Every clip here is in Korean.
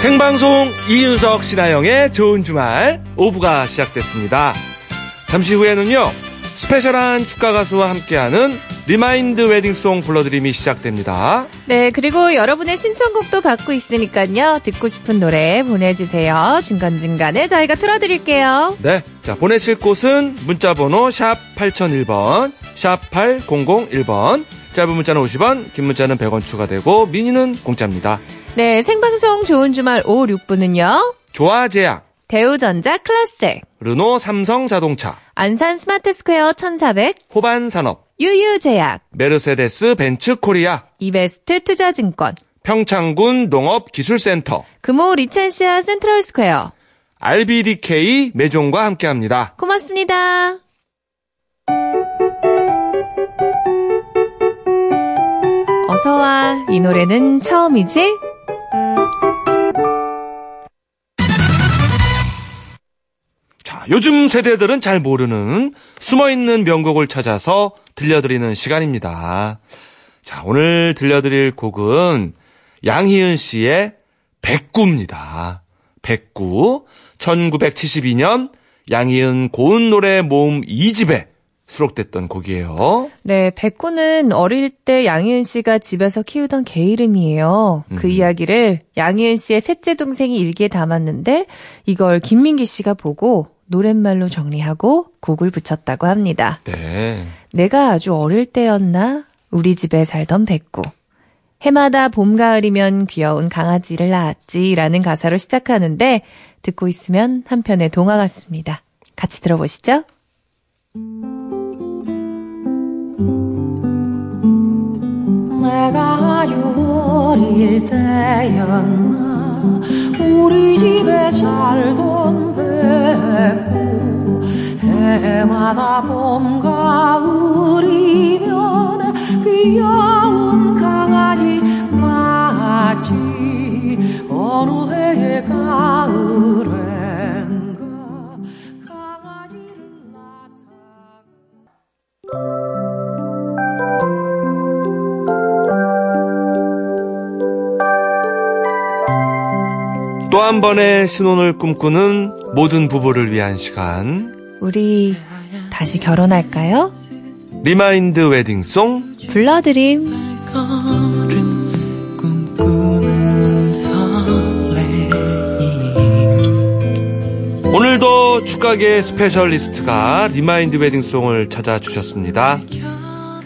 생방송 이윤석 신아영의 좋은 주말 오부가 시작됐습니다. 잠시 후에는요 special한 축가 가수와 함께하는 remind wedding song 불러드림이 시작됩니다. 네, 그리고 여러분의 신청곡도 받고 있으니까요. 듣고 싶은 노래 보내주세요. 중간중간에 저희가 틀어드릴게요. 네, 자 보내실 곳은 문자번호 샵 8001번, 샵 8001번, 짧은 문자는 50원, 긴 문자는 100원 추가되고 미니는 공짜입니다. 네, 생방송 좋은 주말 5, 6부는요. 조아제약, 대우전자 클래식, 르노 삼성 자동차, 안산 스마트스퀘어 1400, 호반산업, 유유제약, 메르세데스 벤츠 코리아, 이베스트 투자증권, 평창군 농업기술센터, 금호 리첸시아 센트럴스퀘어. RBDK 매종과 함께합니다. 고맙습니다. 어서와. 이 노래는 처음이지? 자, 요즘 세대들은 잘 모르는 숨어있는 명곡을 찾아서 들려드리는 시간입니다. 자, 오늘 들려드릴 곡은 양희은 씨의 백구입니다. 백구. 1972년 양희은 고은 노래 모음 2집에 수록됐던 곡이에요. 네, 백구는 어릴 때 양희은 씨가 집에서 키우던 개 이름이에요. 그 음. 이야기를 양희은 씨의 셋째 동생이 일기에 담았는데 이걸 김민기 씨가 보고 노랫말로 정리하고 곡을 붙였다고 합니다. 네. 내가 아주 어릴 때였나? 우리 집에 살던 백구. 해마다 봄, 가을이면 귀여운 강아지를 낳았지라는 가사로 시작하는데 듣고 있으면 한편의 동화 같습니다. 같이 들어보시죠. 내가 어릴 때였나? 우리 집에 살던 백구 해마다 봄 가을이면 귀여운 강아지 낳았지? 어느 해의 가을엔가 한 번의 신혼을 꿈꾸는 모든 부부를 위한 시간. 우리 다시 결혼할까요? remind wedding song 불러드림. 오늘도 축가계 specialist가 remind wedding song을 찾아주셨습니다.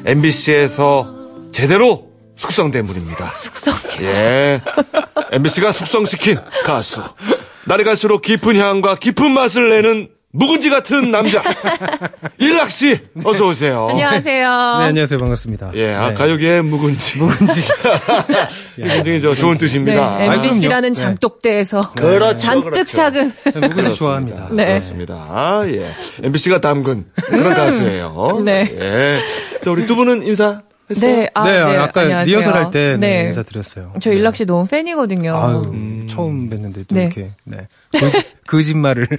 MBC에서 제대로 숙성된 분입니다. 숙성. 예. MBC가 숙성시킨 가수. 날이 갈수록 깊은 향과 깊은 맛을 내는 묵은지 같은 남자. 일락 씨, 어서 오세요. 안녕하세요. 네, 안녕하세요. 반갑습니다. 예, 아, 네. 가요계의 묵은지. 묵은지. 굉장히 저 좋은 뜻입니다. 네, 아, MBC라는 그럼요. 장독대에서 그렇죠, 잔뜩 그렇죠. 삭은 묵은지 좋아합니다. 네. 그렇습니다. 예. MBC가 담근 그런 가수예요. 네. 예. 자, 우리 두 분은 인사 네, 아, 네, 네, 아까 안녕하세요. 리허설 할때 네, 네. 인사드렸어요. 저 일락 씨 너무 팬이거든요. 아유, 음. 처음 뵀는데 또 네. 이렇게 네. 거, 거짓말을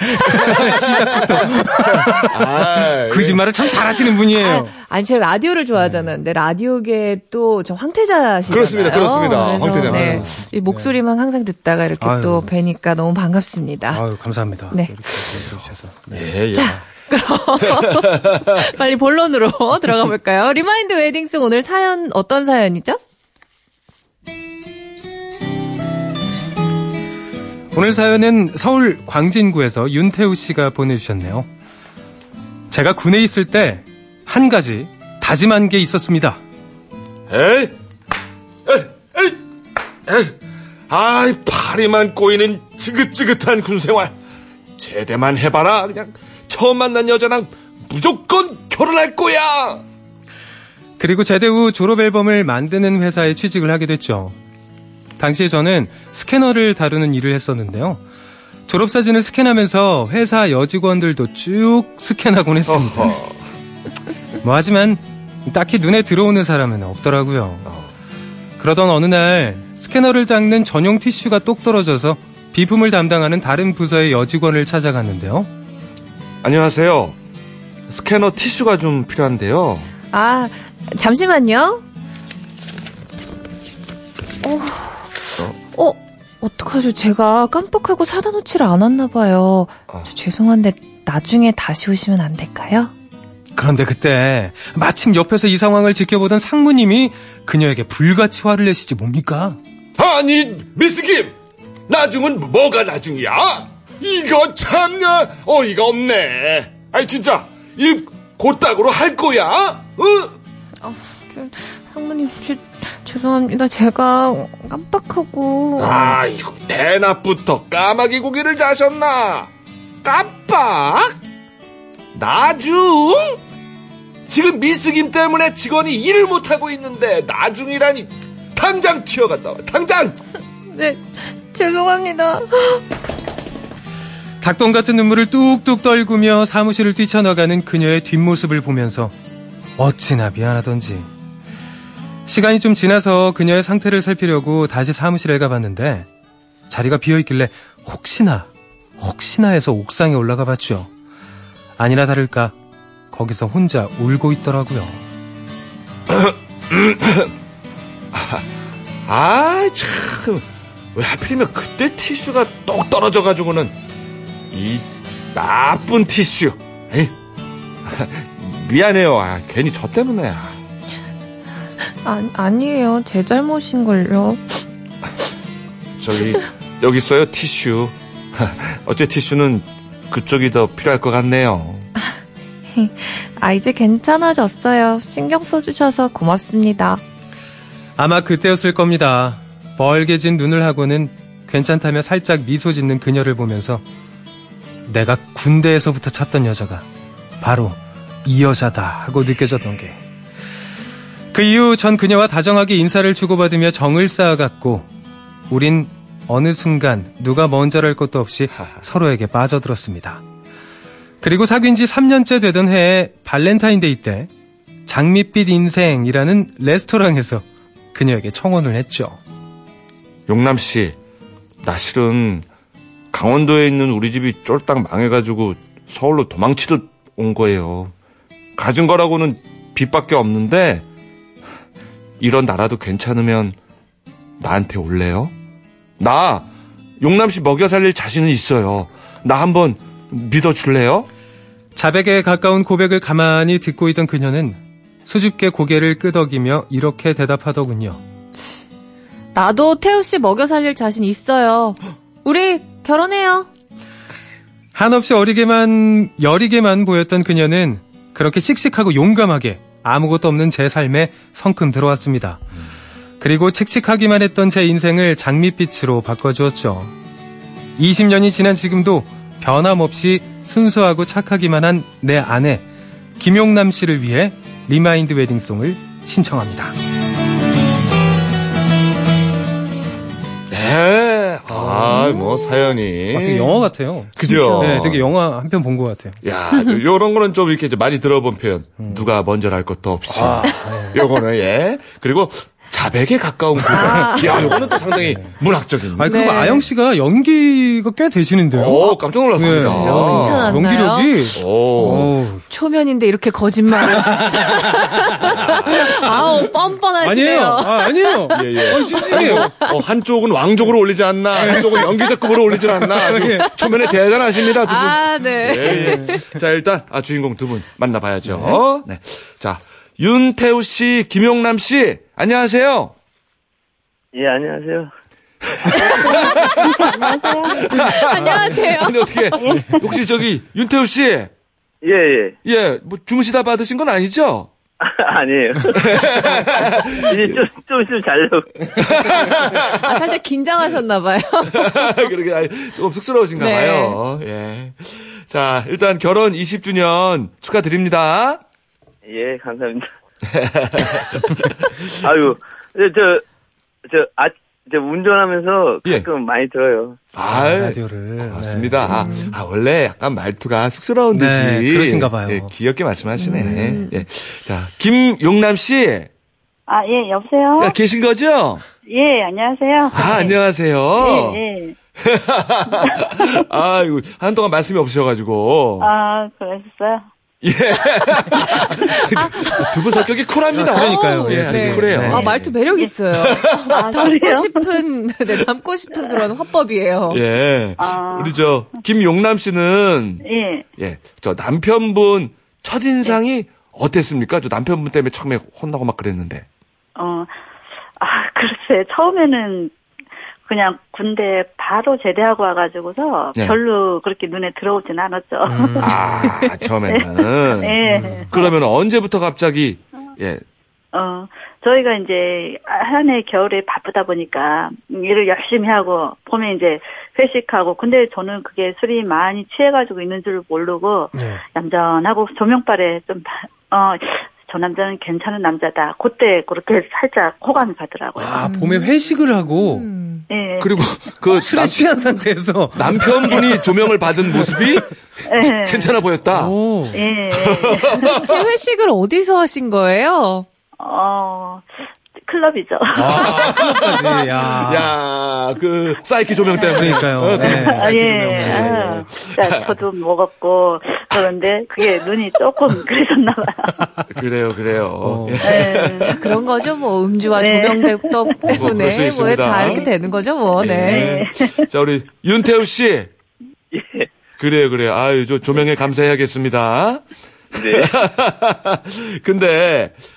아, 거짓말을 참 잘하시는 분이에요. 아, 아니 제가 라디오를 좋아하잖아요. 근데 라디오계 또 저 황태자시잖아요. 그렇습니다, 그렇습니다. 그래서 황태자. 네, 이 목소리만 항상 듣다가 이렇게 아유. 또 뵈니까 너무 반갑습니다. 아유, 감사합니다. 네. 이렇게 해주셔서. 네. 예, 예. 빨리 본론으로 들어가 볼까요? remind wedding song 오늘 사연 어떤 사연이죠? 오늘 사연은 서울 광진구에서 윤태우 씨가 보내주셨네요. 제가 군에 있을 때 한 가지 다짐한 게 있었습니다. 에이, 에이, 에이, 에이. 아이, 파리만 꼬이는 지긋지긋한 군생활. 제대만 해봐라. 그냥 처음 만난 여자랑 무조건 결혼할 거야. 그리고 제대 후 졸업 앨범을 만드는 회사에 취직을 하게 됐죠. 당시에 저는 스캐너를 다루는 일을 했었는데요. 졸업사진을 스캔하면서 회사 여직원들도 쭉 스캔하곤 했습니다. 뭐 하지만 딱히 눈에 들어오는 사람은 없더라고요. 어. 그러던 어느 날 스캐너를 닦는 전용 티슈가 똑 떨어져서 비품을 담당하는 다른 부서의 여직원을 찾아갔는데요. 안녕하세요. 스캐너 티슈가 좀 필요한데요. 아, 잠시만요. 어, 어, 어떡하지? 아, 저 제가 깜빡하고 사다 놓지를 않았나 봐요. 아. 저 죄송한데 나중에 다시 오시면 안 될까요? 그런데 그때 마침 옆에서 이 상황을 지켜보던 상무님이 그녀에게 불같이 화를 내시지 뭡니까? 아니, 미스 김! 나중은 뭐가 나중이야? 이거 참나 어이가 없네. 아니, 진짜, 일 곧딱으로 할 거야? 어? 저, 상무님, 죄, 죄송합니다. 제가 깜빡하고. 아, 이거 대낮부터 까마귀 고기를 자셨나? 깜빡? 나중? 지금 미스김 때문에 직원이 일을 못하고 있는데 나중이라니 당장 튀어갔다 와 당장 네, 죄송합니다. 닭똥 같은 눈물을 뚝뚝 떨구며 사무실을 뛰쳐나가는 그녀의 뒷모습을 보면서 어찌나 미안하던지. 시간이 좀 지나서 그녀의 상태를 살피려고 다시 사무실에 가봤는데 자리가 비어있길래 혹시나, 혹시나 해서 옥상에 올라가 봤죠. 아니나 다를까 거기서 혼자 울고 있더라고요. 아 참 왜 하필이면 그때 티슈가 똑 떨어져가지고는 이 나쁜 티슈 에이, 미안해요 아, 괜히 저 때문에 아, 아니에요. 제 잘못인걸요. 저기 여기 있어요 티슈 어째 티슈는 그쪽이 더 필요할 것 같네요 아, 이제 괜찮아졌어요. 신경 써주셔서 고맙습니다. 아마 그때였을 겁니다. 벌게 진 눈을 하고는 괜찮다며 살짝 미소 짓는 그녀를 보면서 내가 군대에서부터 찾던 여자가 바로 이 여자다 하고 느껴졌던 게. 그 이후 전 그녀와 다정하게 인사를 주고받으며 정을 쌓아갔고 우린 어느 순간 누가 먼저랄 것도 없이 서로에게 빠져들었습니다. 그리고 사귄 지 3년째 되던 해에 발렌타인데이 때 장밋빛 인생이라는 레스토랑에서 그녀에게 청혼을 했죠. 용남 씨, 나 실은 강원도에 있는 우리 집이 쫄딱 망해가지고 서울로 도망치듯 온 거예요. 가진 거라고는 빚밖에 없는데 이런 나라도 괜찮으면 나한테 올래요? 나 용남 씨 먹여 살릴 자신은 있어요. 나 한번 믿어줄래요? 자백에 가까운 고백을 가만히 듣고 있던 그녀는 수줍게 고개를 끄덕이며 이렇게 대답하더군요. 나도 태우 씨 먹여 살릴 자신 있어요. 우리 결혼해요. 한없이 어리게만, 여리게만 보였던 그녀는 그렇게 씩씩하고 용감하게 아무것도 없는 제 삶에 성큼 들어왔습니다. 그리고 칙칙하기만 했던 제 인생을 장밋빛으로 바꿔주었죠. 20년이 지난 지금도 변함없이 순수하고 착하기만 한 내 아내, 김용남 씨를 위해 remind wedding song을 신청합니다. 네. 아, 뭐 사연이. 아, 되게 영화 같아요. 그죠? 네, 되게 영화 한 편 본 것 같아요. 야, 요- 요런 거는 좀 이렇게 좀 많이 들어본 표현. 누가 먼저랄 것도 없이. 요거는, 예. 그리고 자백에 가까운 고백. 야, 요거는 또 상당히 문학적인. 아니, 그리고 네. 아영 씨가 연기가 꽤 되시는데요. 오, 깜짝 놀랐습니다. 네. 어, 괜찮았나요? 연기력이. 오. 오. 초면인데 이렇게 거짓말을. 아우, 뻔뻔하시네요. 아니에요. 아, 아니에요. 예, 예. 아니, 진심이에요. 어, 한쪽은 왕족으로 올리지 않나, 한쪽은 연기적급으로 올리지 않나. 아주 초면에 대단하십니다, 두 분. 아, 네. 예, 예. 자, 일단, 아, 주인공 두 분 만나봐야죠. 네. 자, 윤태우 씨, 김용남 씨, 안녕하세요. 예, 안녕하세요. 안녕하세요. 아니, 어떻게, 혹시 저기, 윤태우 씨, 예, 예. 예, 뭐, 주무시다 받으신 건 아니죠? 아니에요. 이제 좀, 좀 있으면 자려고. 아, 살짝 긴장하셨나봐요. 그러게, 아이, 조금 쑥스러우신가 네. 봐요. 예. 자, 일단 결혼 20주년 축하드립니다. 예, 감사합니다. 아유, 저, 저, 저, 아, 저 운전하면서 예. 가끔 많이 들어요. 아 라디오를. 고맙습니다. 아, 아, 원래 약간 말투가 쑥스러운 듯이. 네, 그러신가 봐요. 예, 귀엽게 말씀하시네. 예. 자, 김용남 씨. 아, 예, 여보세요? 야, 계신 거죠? 예, 안녕하세요. 아, 안녕하세요. 예, 예. 아이고, 한동안 말씀이 없으셔가지고. 아, 그러셨어요? 두분 성격이 쿨합니다. 아, 그러니까요. 예, 예, 네. 쿨해요. 네. 아, 말투 매력 있어요. 아, 담고? 싶은, 네, 담고 싶은 그런 화법이에요. 예. 아. 우리 저 김용남 씨는 예. 예, 저 남편분 첫 인상이 어땠습니까? 저 남편분 때문에 처음에 혼나고 막 그랬는데. 어, 아, 글쎄, 처음에는 그냥 군대 바로 제대하고 와가지고서 네. 별로 그렇게 눈에 들어오진 않았죠. 음. 아, 처음에는. 예. 그러면 언제부터 갑자기 예. 어, 저희가 이제 한 해 겨울에 바쁘다 보니까 일을 열심히 하고 봄에 이제 회식하고 근데 저는 그게 술이 많이 취해가지고 있는 줄 모르고 네. 얌전하고 조명발에 좀, 어, 저 남자는 괜찮은 남자다. 그때 그렇게 살짝 호감이 가더라고요. 아, 봄에 회식을 하고 음. 예. 그리고 그 술에 남, 취한 상태에서 남편분이 조명을 받은 모습이 예. 괜찮아 보였다. 오. 예. 제 회식을 어디서 하신 거예요? 어, 클럽이죠. 아. 까지 야. 야, 그 사이키 조명 때문에. 그러니까요. 어, 그 네. 아, 사이키 예. 조명. 예, 아, 예. 자, 저도 먹었고, 그런데 그게 눈이 조금 그러셨나봐요. 그래요, 그래요. 어. 예. 그런 거죠, 뭐. 음주와 네. 조명덕 그럴 때문에. 수 뭐, 있습니다. 다 이렇게 되는 거죠, 뭐. 네. 예. 자, 우리 윤태우 씨. 예. 그래요, 그래요. 아유, 저 조명에 감사해야겠습니다. 네. 근데, 자,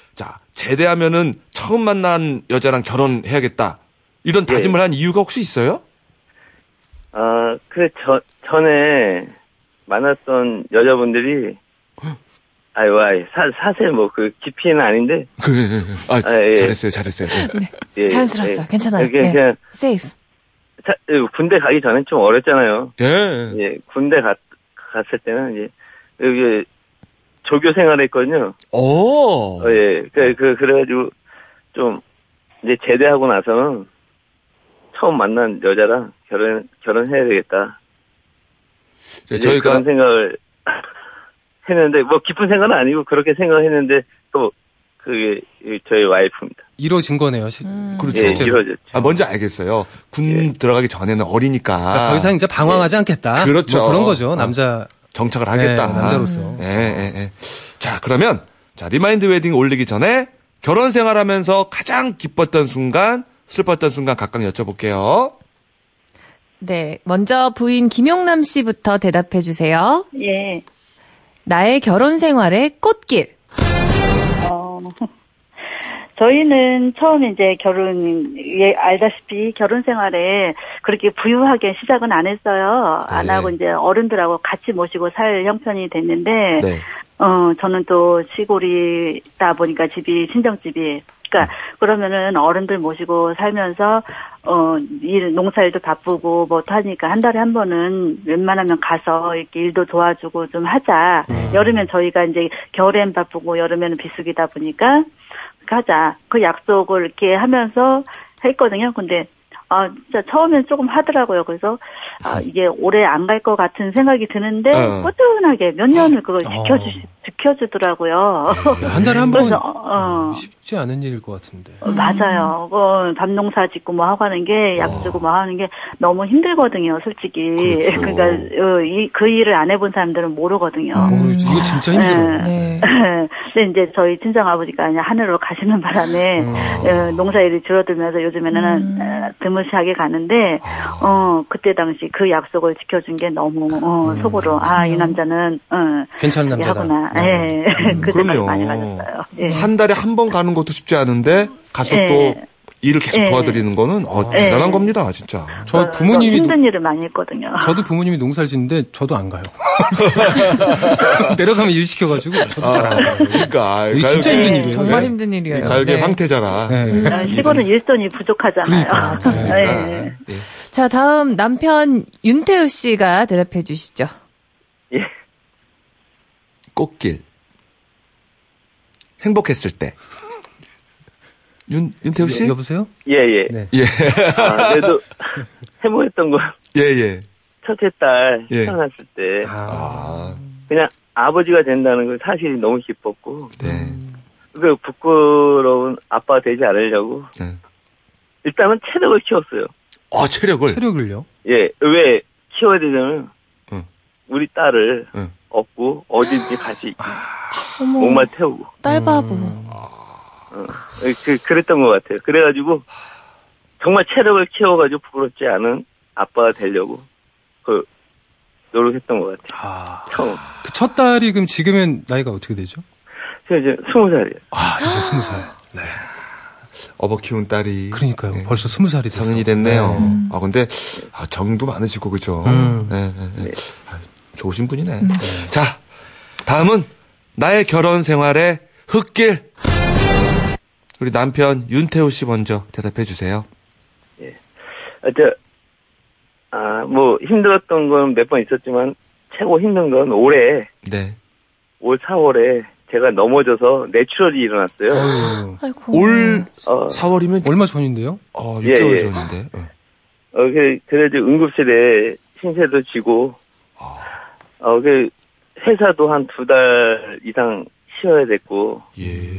제대하면은 처음 만난 여자랑 결혼해야겠다. 이런 예. 다짐을 한 이유가 혹시 있어요? 아, 그, 저, 전에 만났던 여자분들이, 아유, 아이, 사, 사실 뭐, 그, 깊이는 아닌데, 그, 아, 아, 예. 잘했어요, 잘했어요. 예. 예, 자연스러웠어요. 예. 괜찮아요. 그냥, 네. 그냥, 세이프. 자, 예, 군대 가기 전엔 좀 어렸잖아요. 예. 예, 군대 갔, 갔을 때는, 이제, 여기, 조교 생활 했거든요. 오. 어, 예, 그, 그, 그래가지고, 좀, 이제 제대하고 나서는, 처음 만난 여자랑 결혼, 결혼해야 되겠다. 자, 이제 저희가 그런 생각을 했는데, 뭐, 깊은 생각은 아니고, 그렇게 생각했는데, 또, 그게, 이 저희 와이프입니다. 이루어진 거네요. 시- 음. 그렇죠. 예. 이루어졌죠. 아, 뭔지 알겠어요. 군 예. 들어가기 전에는 어리니까. 그러니까 더 이상 이제 방황하지 않겠다. 그렇죠. 뭐 그런 거죠. 어. 남자 정착을 하겠다. 네, 남자로서. 예, 예, 예. 자, 그러면 자, remind wedding 올리기 전에 결혼 생활하면서 가장 기뻤던 순간, 슬펐던 순간 각각 여쭤볼게요. 네. 먼저 부인 김용남 씨부터 대답해 주세요. 예. 나의 결혼 생활의 꽃길. 어, 저희는 처음 이제 결혼, 예, 알다시피 결혼 생활에 그렇게 부유하게 시작은 안 했어요. 안 네. 하고 이제 어른들하고 같이 모시고 살 형편이 됐는데, 네. 어, 저는 또 시골이다 보니까 집이, 친정집이. 그러니까, 그러면은 어른들 모시고 살면서, 어, 일, 농사일도 바쁘고 뭐 하니까 한 달에 한 번은 웬만하면 가서 이렇게 일도 도와주고 좀 하자. 여름엔 저희가 이제 겨울엔 바쁘고 여름에는 비수기다 보니까 가자. 그 약속을 이렇게 하면서 했거든요. 근데 아, 진짜 처음엔 조금 하더라고요. 그래서 아, 이게 오래 안 갈 것 같은 생각이 드는데 어. 꾸준하게 몇 년을 그걸 어. 지켜주 지켜주더라고요. 한 달에 한번 그래서 어, 쉽지 않은 일일 것 같은데. 어, 맞아요. 어, 밤농사 짓고 뭐 하고 하는 게, 약 주고 뭐 하는 게 너무 힘들거든요, 솔직히. 그렇죠. 러니까 어, 이, 그 일을 안 해본 사람들은 모르거든요. 어, 이거 진짜 힘들어. 네. 근데 이제 저희 친정 아버지가 그냥 하늘로 가시는 바람에 어, 농사일이 줄어들면서 요즘에는 음. 어, 드물시하게 가는데 어 그때 당시 그 약속을 지켜준 게 너무 어, 속으로 아 이 남자는 어, 괜찮은 남자다. 하구나. 네. 예. 그 생각이 그럼요. 많이 가졌어요. 예. 한 달에 한 번 가는 것도 쉽지 않은데 가서 예. 또 일을 계속 예. 도와드리는 거는 어, 예. 대단한 겁니다, 진짜. 저 어, 부모님이 힘든 일을 많이 했거든요. 저도 부모님이 농사를 짓는데 저도 안 가요. 내려가면 일 시켜가지고 저도 잘 안 가요. 그러니까 이게 진짜 힘든 일이에요. 정말 네. 힘든 일이에요. 가요계 네. 황태자라. 네. 어, 시골은 일손이 부족하잖아요. 그러니까. 그러니까. 예. 예. 자, 다음 남편 윤태우 씨가 대답해 주시죠. 예. 꽃길. 행복했을 때. 윤, 윤태우 씨? 여- 여보세요? 예, 예. 네. 예. 아, 그래도 해보했던 거, 예, 예. 첫째 딸 예. 태어났을 때, 아, 아, 그냥 아버지가 된다는 걸 사실이 너무 기뻤고, 네. 그 부끄러운 아빠가 되지 않으려고, 네. 일단은 체력을 키웠어요. 아, 체력을. 체력을요? 예, 왜 키워야 되냐면, 응. 우리 딸을 응. 업고 어딘지 같이 어머, 목만 태우고 딸 바보. 어, 그, 그랬던 것 같아요. 그래가지고 정말 체력을 키워가지고 부끄럽지 않은 아빠가 되려고 그 노력했던 것 같아요. 아, 처음. 그 첫 딸이 그럼 지금은 나이가 어떻게 되죠? 제가 이제 스무 살이에요. 아, 이제 스무 살. 네. 어버 키운 딸이. 그러니까요. 네. 벌써 스무 살이 됐어요. 성인이 됐네요. 네. 아, 근데, 아, 정도 많으시고, 그죠? 음. 네, 네, 네. 아, 좋으신 분이네. 자, 다음은 나의 결혼 생활의 흙길. 우리 남편 윤태호 씨 먼저 대답해 주세요. 아, 저, 아, 뭐, 힘들었던 건 몇 번 있었지만, 최고 힘든 건 올해, 네. 올 4월에 제가 넘어져서 뇌출혈이 일어났어요. 올 어. 4월이면, 얼마 전인데요? 어, 예, 6개월 예. 전인데. 어. 어, 그, 그래도 응급실에 신세도 지고, 어, 그, 회사도 한 두 달 이상 쉬어야 됐고, 예.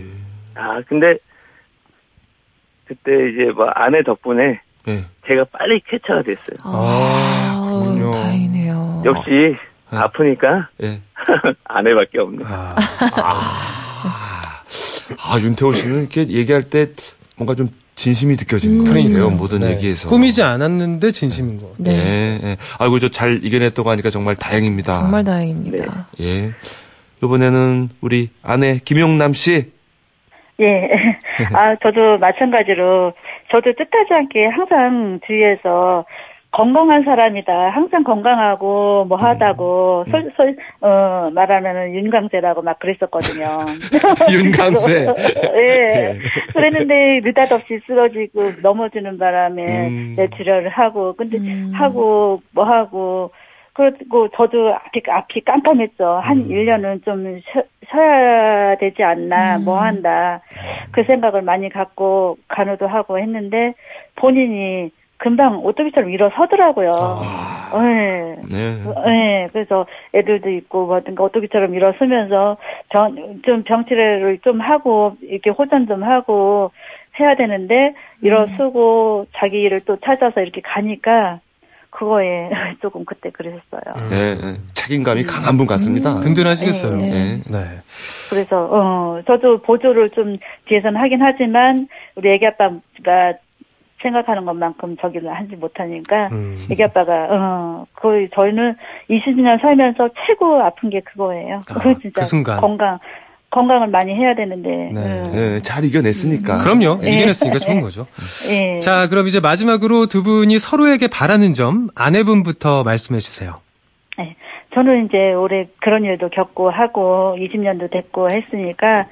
아, 근데, 그때 이제 뭐 아내 덕분에 예. 제가 빨리 쾌차가 됐어요. 아, 그렇군요. 다행이네요. 역시, 네. 아프니까 예. 아내밖에 없네. 아, 아, 윤태호 씨는 이렇게 얘기할 때 뭔가 좀 진심이 느껴지는 것 같아요. 그러니까요. 모든 네. 얘기에서. 꾸미지 않았는데 진심인 것 같아요. 네. 예, 예. 아이고, 저 잘 이겨냈다고 하니까 정말 다행입니다. 정말 다행입니다. 예. 이번에는 우리 아내 김용남 씨. 예. 아, 저도 마찬가지로, 저도 뜻하지 않게 항상 주위에서 건강한 사람이다. 항상 건강하고 뭐 하다고 솔, 솔, 어, 말하면은 윤강세라고 막 그랬었거든요. 윤강세. 예. 그랬는데 느닷없이 쓰러지고 넘어지는 바람에 음. 뇌출혈을 하고, 근데 음. 하고 뭐 하고, 그리고 저도 앞이, 앞이 깜깜했죠. 한 1년은 좀 쉬, 쉬어야 되지 않나, 음. 뭐 한다. 그 생각을 많이 갖고 간호도 하고 했는데 본인이 금방 오토비처럼 일어서더라고요. 네. 네. 네, 그래서 애들도 있고 뭐든가 오토비처럼 일어서면서 병, 좀 병치레를 좀 하고 이렇게 호전 좀 하고 해야 되는데 일어서고 자기 일을 또 찾아서 이렇게 가니까 그거에 조금 그때 그랬었어요. 예, 예. 책임감이 강한 분 같습니다. 든든하시겠어요. 네. 예. 네. 그래서 어 저도 보조를 좀 뒤에서는 하긴 하지만 우리 애기 아빠가 생각하는 것만큼 저기를 하지 못하니까 음. 애기 아빠가 어 거의 저희는 20년 살면서 최고 아픈 게 그거예요. 아, 그거 진짜 그 순간. 건강 건강을 많이 해야 되는데. 네. 음, 예, 잘 이겨냈으니까. 그럼요. 예. 이겨냈으니까 좋은 거죠. 예. 자, 그럼 이제 마지막으로 두 분이 서로에게 바라는 점 아내분부터 말씀해 주세요. 네. 저는 이제 올해 그런 일도 겪고 하고 20년도 됐고 했으니까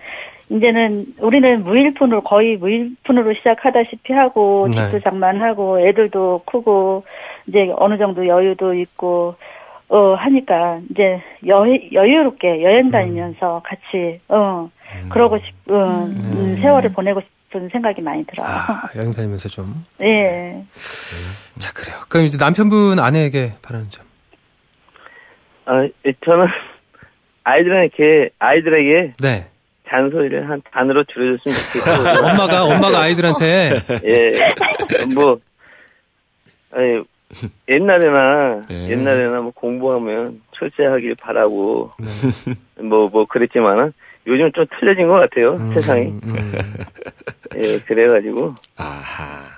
이제는 우리는 무일푼으로 거의 무일푼으로 시작하다시피 하고 네. 집도 장만하고 애들도 크고 이제 어느 정도 여유도 있고 어 하니까 이제 여 여유롭게 여행 다니면서 같이 어 그러고 싶 어, 음, 세월을 보내고 싶은 생각이 많이 들어요. 아, 여행 다니면서 좀. 예. 자, 그래요. 그럼 이제 남편분 아내에게 바라는 점. 아, 예, 저는 아이들에게, 아이들에게 네. 잔소리를 한 단으로 줄여줬으면 좋겠고. 엄마가, 엄마가 아이들한테 예, 뭐, 아니, 옛날에나, 예. 옛날에나 뭐 공부하면 출세하길 바라고, 네. 뭐, 뭐 그랬지만은, 요즘 좀 틀려진 것 같아요, 음, 세상이. 음. 예, 그래가지고. 아하.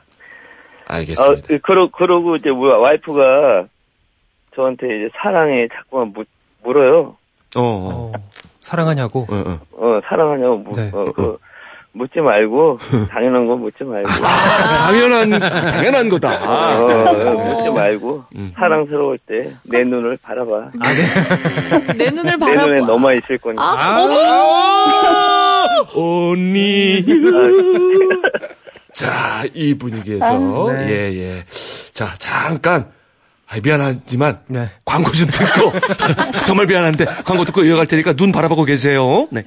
아, 알겠습니다. 그, 그러, 그러고 이제 뭐 와이프가 저한테 이제 사랑해 자꾸만 물, 물어요. 어, 어, 어, 사랑하냐고. 어, 어. 어, 사랑하냐고 묻, 네. 어, 그, 묻지 말고, 당연한 건 묻지 말고. 당연한, 당연한 거다. 어, 어, 묻지 말고, 음. 사랑스러울 때 내 눈을 바라봐. 아, 네. 내 눈을 내 눈에 바라보. 넘어 있을 거니까. 아, 어머! 언니. 자, 이 분위기에서, 네. 예, 예. 자, 잠깐. 아, 미안하지만, 네. 광고 좀 듣고, 정말 미안한데, 광고 듣고 이어갈 테니까 눈 바라보고 계세요. 네.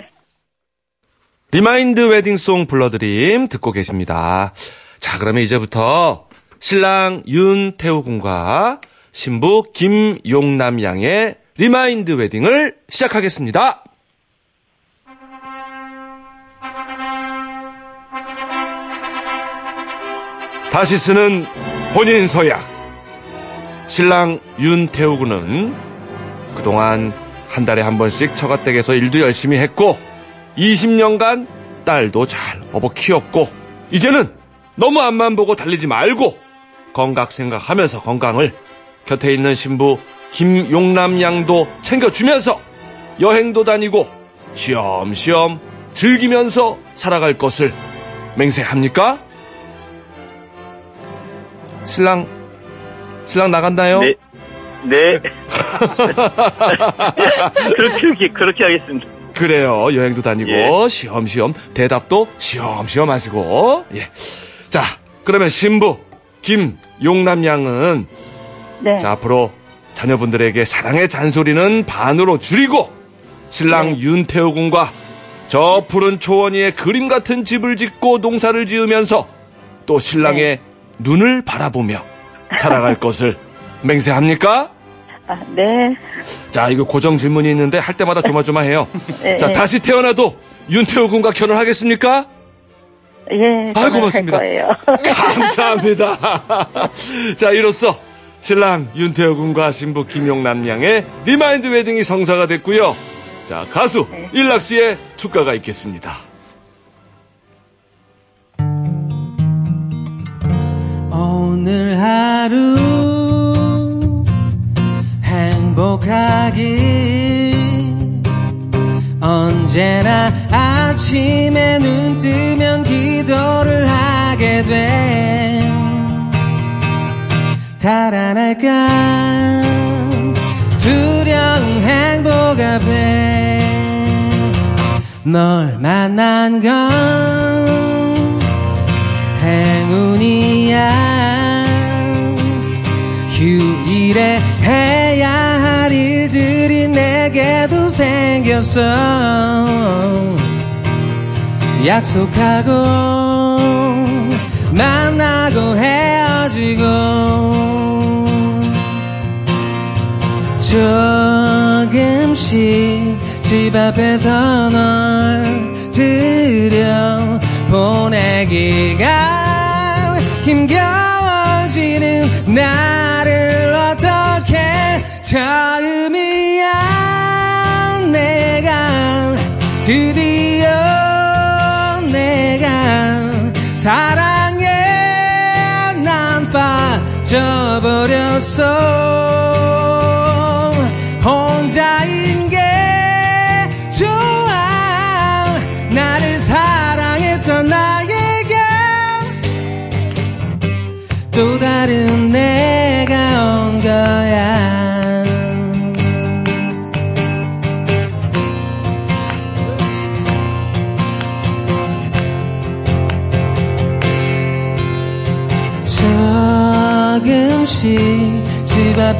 remind wedding song 불러드림 듣고 계십니다. 자, 그러면 이제부터 신랑 윤태호 군과 신부 김용남 양의 remind wedding을 시작하겠습니다. 다시 쓰는 혼인 서약. 신랑 윤태우 군은 그동안 한 달에 한 번씩 처가댁에서 일도 열심히 했고 20년간 딸도 잘 업어 키웠고 이제는 너무 앞만 보고 달리지 말고 건강 생각하면서 건강을 곁에 있는 신부 김용남 양도 챙겨주면서 여행도 다니고 쉬엄쉬엄 즐기면서 살아갈 것을 맹세합니까? 신랑 신랑 나갔나요? 네. 네. 그렇게, 그렇게 하겠습니다. 그래요. 여행도 다니고 예. 쉬엄쉬엄 대답도 쉬엄쉬엄 하시고 예. 자, 그러면 신부 김용남 양은 네. 자, 앞으로 자녀분들에게 사랑의 잔소리는 반으로 줄이고 신랑 윤태호 군과 저 푸른 초원 위에 그림 같은 집을 짓고 농사를 지으면서 또 신랑의 눈을 바라보며 살아갈 것을 맹세합니까? 아, 네. 자, 이거 고정 질문이 있는데 할 때마다 조마조마해요. 네, 자, 네. 다시 태어나도 윤태호 군과 결혼하겠습니까? 예. 아이, 저는 고맙습니다. 감사합니다. 자, 이로써 신랑 윤태호 군과 신부 김용남 양의 remind wedding이 성사가 됐고요. 자, 가수 네. 일락 씨의 축가가 있겠습니다. 오늘 하루 행복하기. 언제나 아침에 눈 뜨면 기도를 하게 돼. 달아날까? 두려운 행복 앞에 널 만난 건 행운이야. 휴일에 해 생겼어. 약속하고 만나고 헤어지고 조금씩 집 앞에서 널 들여 보내기가 힘겨워지는 나를 어떻게 처음 드디어 내가 사랑에 난 빠져버렸어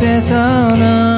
집 앞에서 널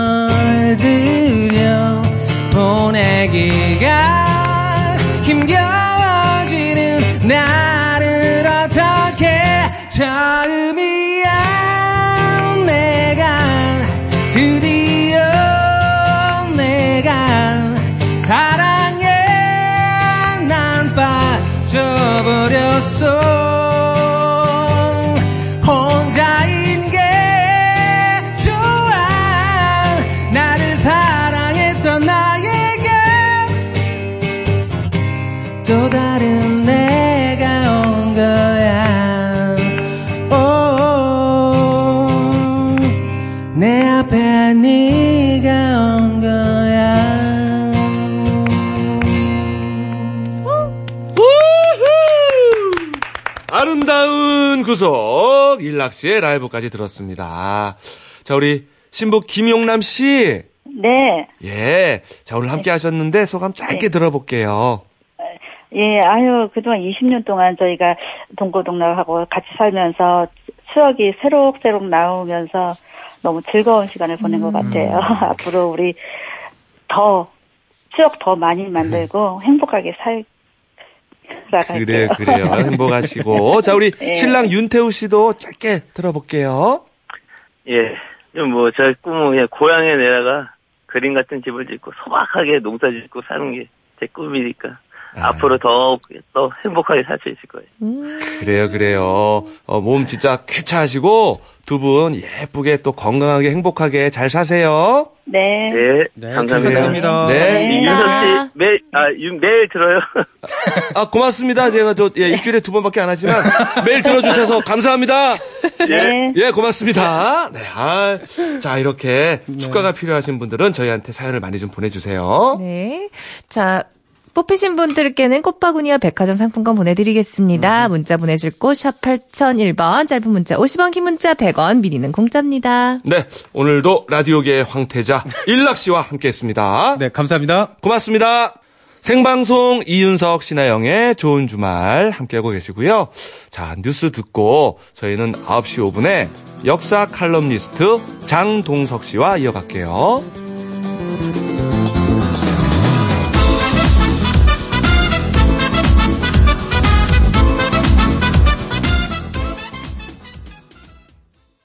씨의 라이브까지 들었습니다. 자, 우리 신부 김용남 씨. 네. 예. 자, 오늘 함께 하셨는데 소감 짧게 들어볼게요. 예, 아유, 그동안 20년 동안 저희가 동고동락하고 같이 살면서 추억이 새록새록 나오면서 너무 즐거운 시간을 보낸 것 같아요. 앞으로 우리 더, 추억 더 많이 만들고 행복하게 살 아갈게요. 그래, 그래요. 행복하시고. 자, 우리 예. 신랑 윤태우 씨도 짧게 들어볼게요. 예. 좀 뭐, 저 꿈은 그냥 고향에 내다가 그림 같은 집을 짓고 소박하게 농사 짓고 사는 게 제 꿈이니까 아. 앞으로 더, 더 행복하게 살 수 있을 거예요. 음, 그래요, 그래요. 어, 몸 진짜 쾌차하시고 두 분 예쁘게 또 건강하게 행복하게 잘 사세요. 네. 네, 네, 감사합니다. 네. 이 윤석 씨, 매일, 아, 윤- 매일 들어요. 아, 고맙습니다. 제가 저, 예, 일주일에 두 번밖에 안 하지만 매일 들어주셔서 감사합니다. 네. 예, 고맙습니다. 네, 아, 자, 이렇게 축가가 필요하신 분들은 저희한테 사연을 많이 좀 보내주세요. 네. 자, 뽑히신 분들께는 꽃바구니와 백화점 상품권 보내드리겠습니다. 문자 보내실 곳, 샵 8001번, 짧은 문자 50원, 긴 문자 100원, 미니는 공짜입니다. 네, 오늘도 라디오계의 황태자 일락 씨와 함께 했습니다. 네, 감사합니다. 고맙습니다. 생방송 이윤석 신하영의 좋은 주말 함께하고 계시고요. 자, 뉴스 듣고 저희는 9시 5분에 역사 칼럼니스트 장동석 씨와 이어갈게요.